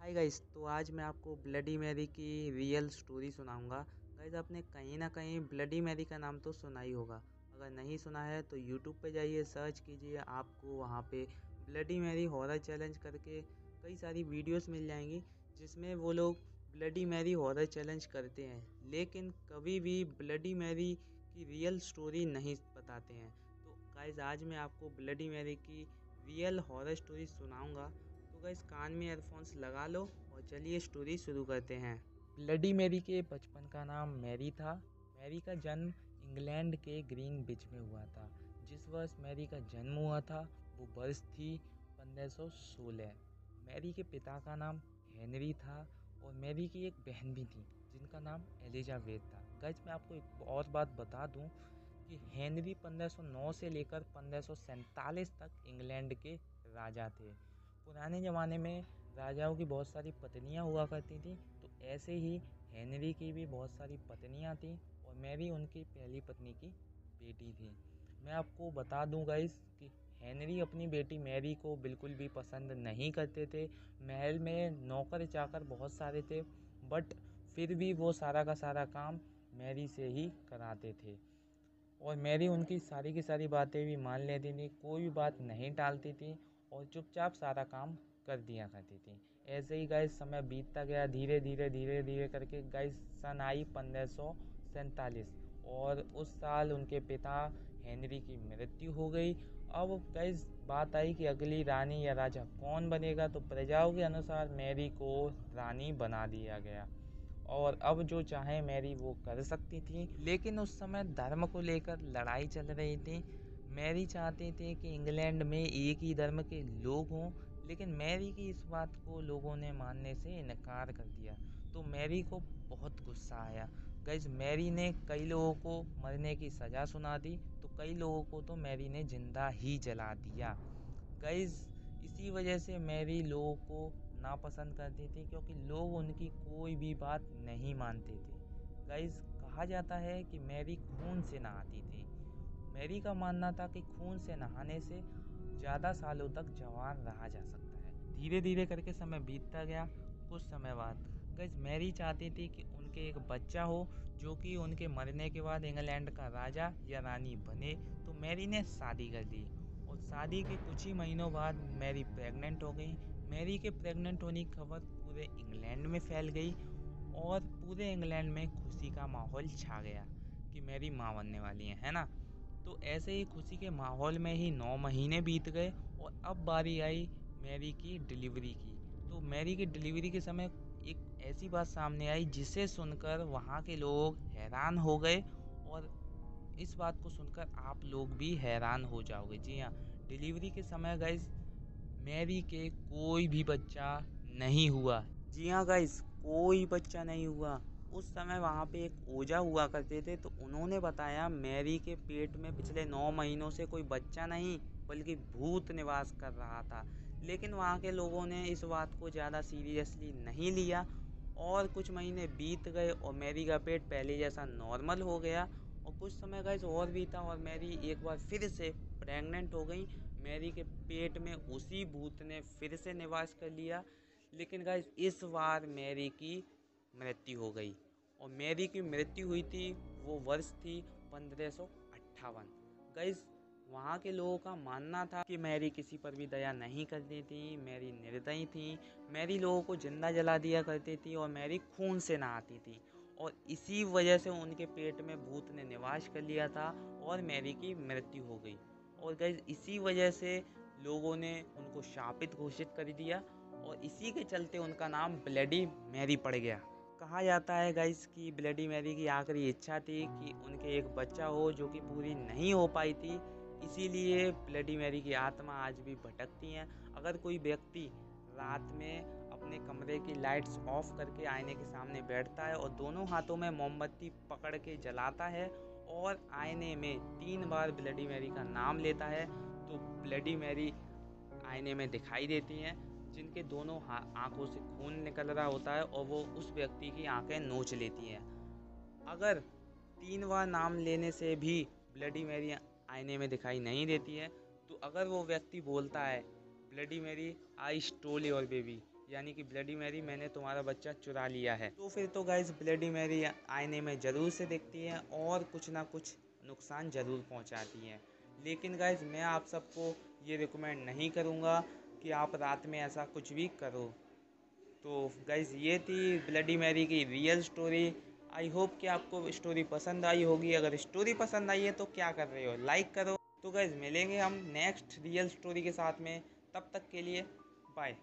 Hi guys तो आज मैं आपको ब्लडी मैरी की रियल स्टोरी सुनाऊँगा। गाइस आपने कहीं ना कहीं ब्लडी मैरी का नाम तो सुना ही होगा। अगर नहीं सुना है तो यूट्यूब पे जाइए सर्च कीजिए, आपको वहाँ पे ब्लडी मैरी हॉरर चैलेंज करके कई सारी वीडियोस मिल जाएँगी, जिसमें वो लोग ब्लडी मैरी हॉरर चैलेंज करते हैं। लेकिन कभी भी ब्लडी मैरी की रियल स्टोरी नहीं बताते हैं। तो गाइस आज मैं आपको ब्लडी मैरी की रियल हॉरर स्टोरी सुनाऊँगा। गाइस कान में एयरफोन्स लगा लो और चलिए स्टोरी शुरू करते हैं। ब्लडी मैरी के बचपन का नाम मैरी था। मैरी का जन्म इंग्लैंड के ग्रीन बिच में हुआ था। जिस वर्ष मैरी का जन्म हुआ था, वो वर्ष थी 1516 मैरी के पिता का नाम हेनरी था और मैरी की एक बहन भी थी, जिनका नाम एलिजाबेथ था। गज मैं आपको एक और बात बता दूँ कि हेनरी 1509 से लेकर 1547 तक इंग्लैंड के राजा थे। पुराने ज़माने में राजाओं की बहुत सारी पत्नियाँ हुआ करती थी तो ऐसे ही हेनरी की भी बहुत सारी पत्नियाँ थीं और मैरी उनकी पहली पत्नी की बेटी थी। मैं आपको बता दूँ गाइस कि हेनरी अपनी बेटी मैरी को बिल्कुल भी पसंद नहीं करते थे। महल में नौकर चाकर बहुत सारे थे बट फिर भी वो सारा का सारा काम मैरी से ही कराते थे। और मैरी उनकी सारी की सारी बातें भी मान लेती थी, कोई भी बात नहीं टालती थी और चुपचाप सारा काम कर दिया करती थी। ऐसे ही गाइस समय बीतता गया, धीरे धीरे धीरे धीरे करके गाइस सन आई पंद्रह सौ सैंतालीस। और उस साल उनके पिता हेनरी की मृत्यु हो गई। अब गाइस बात आई कि अगली रानी या राजा कौन बनेगा तो प्रजाओं के अनुसार मैरी को रानी बना दिया गया। और अब जो चाहे मैरी वो कर सकती थी। लेकिन उस समय धर्म को लेकर लड़ाई चल रही थी। मैरी चाहते थे कि इंग्लैंड में एक ही धर्म के लोग हों, लेकिन मैरी की इस बात को लोगों ने मानने से इनकार कर दिया। तो मैरी को बहुत गुस्सा आया। गैज, मैरी ने कई लोगों को मरने की सज़ा सुना दी तो कई लोगों को तो मैरी ने ज़िंदा ही जला दिया। गैज, इसी वजह से मैरी लोगों को नापसंद करती थी, क्योंकि लोग उनकी कोई भी बात नहीं मानते थे। गैज, कहा जाता है कि मैरी खून से नहाती थी। मैरी का मानना था कि खून से नहाने से ज़्यादा सालों तक जवान रहा जा सकता है। धीरे धीरे करके समय बीतता गया। कुछ समय बाद गैस मैरी चाहती थी कि उनके एक बच्चा हो, जो कि उनके मरने के बाद इंग्लैंड का राजा या रानी बने। तो मैरी ने शादी कर दी और शादी के कुछ ही महीनों बाद मैरी प्रेग्नेंट हो गई। मैरी के प्रेग्नेंट होने की खबर पूरे इंग्लैंड में फैल गई और पूरे इंग्लैंड में खुशी का माहौल छा गया कि मेरी माँ बनने वाली है है ना? तो ऐसे ही खुशी के माहौल में ही नौ महीने बीत गए और अब बारी आई मैरी की डिलीवरी की। तो मैरी की डिलीवरी के समय एक ऐसी बात सामने आई जिसे सुनकर वहाँ के लोग हैरान हो गए और इस बात को सुनकर आप लोग भी हैरान हो जाओगे। जी हाँ डिलीवरी के समय गाइज़ मैरी के कोई भी बच्चा नहीं हुआ। जी हाँ गाइज़ कोई बच्चा नहीं हुआ। उस समय वहाँ पे एक ओझा हुआ करते थे तो उन्होंने बताया, मैरी के पेट में पिछले नौ महीनों से कोई बच्चा नहीं, बल्कि भूत निवास कर रहा था। लेकिन वहाँ के लोगों ने इस बात को ज़्यादा सीरियसली नहीं लिया और कुछ महीने बीत गए और मैरी का पेट पहले जैसा नॉर्मल हो गया और कुछ समय गए और भी था और मैरी एक बार फिर से प्रेग्नेंट हो गई। मैरी के पेट में उसी भूत ने फिर से निवास कर लिया। लेकिन गाइज़ इस बार मैरी की मृत्यु हो गई। और मेरी की मृत्यु हुई थी, वो वर्ष थी पंद्रह सौ अट्ठावन। गई वहाँ के लोगों का मानना था कि मैरी किसी पर भी दया नहीं करती थी, मैरी निर्दयी थी, मैरी लोगों को ज़िंदा जला दिया करती थी और मैरी खून से नहाती थी। और इसी वजह से उनके पेट में भूत ने निवास कर लिया था और मैरी की मृत्यु हो गई। और गई इसी वजह से लोगों ने उनको शापित घोषित कर दिया और इसी के चलते उनका नाम ब्लडी मैरी पड़ गया। कहा जाता है गाइस कि ब्लडी मैरी की आखिरी इच्छा थी कि उनके एक बच्चा हो जो कि पूरी नहीं हो पाई थी। इसीलिए ब्लडी मैरी की आत्मा आज भी भटकती हैं। अगर कोई व्यक्ति रात में अपने कमरे की लाइट्स ऑफ़ करके आईने के सामने बैठता है और दोनों हाथों में मोमबत्ती पकड़ के जलाता है और आईने में तीन बार ब्लडी मैरी का नाम लेता है तो ब्लडी मैरी आईने में दिखाई देती हैं। जिनके दोनों आँखों से खून निकल रहा होता है और वो उस व्यक्ति की आँखें नोच लेती हैं। अगर तीन बार नाम लेने से भी ब्लडी मेरी आईने में दिखाई नहीं देती है तो अगर वो व्यक्ति बोलता है ब्लडी मेरी आई स्टोल योर बेबी यानी कि ब्लडी मैरी मैंने तुम्हारा बच्चा चुरा लिया है तो फिर तो गाइज़ ब्लडी मैरी आईने में ज़रूर से देखती है और कुछ ना कुछ नुकसान ज़रूर पहुंचाती हैं। लेकिन गाइज़ मैं आप सबको ये रिकमेंड नहीं करूँगा कि आप रात में ऐसा कुछ भी करो। तो गाइज़ ये थी ब्लडी मैरी की रियल स्टोरी आई होप कि आपको स्टोरी पसंद आई होगी। अगर स्टोरी पसंद आई है तो क्या कर रहे हो? लाइक करो। तो गाइज़ मिलेंगे हम नेक्स्ट रियल स्टोरी के साथ में। तब तक के लिए बाय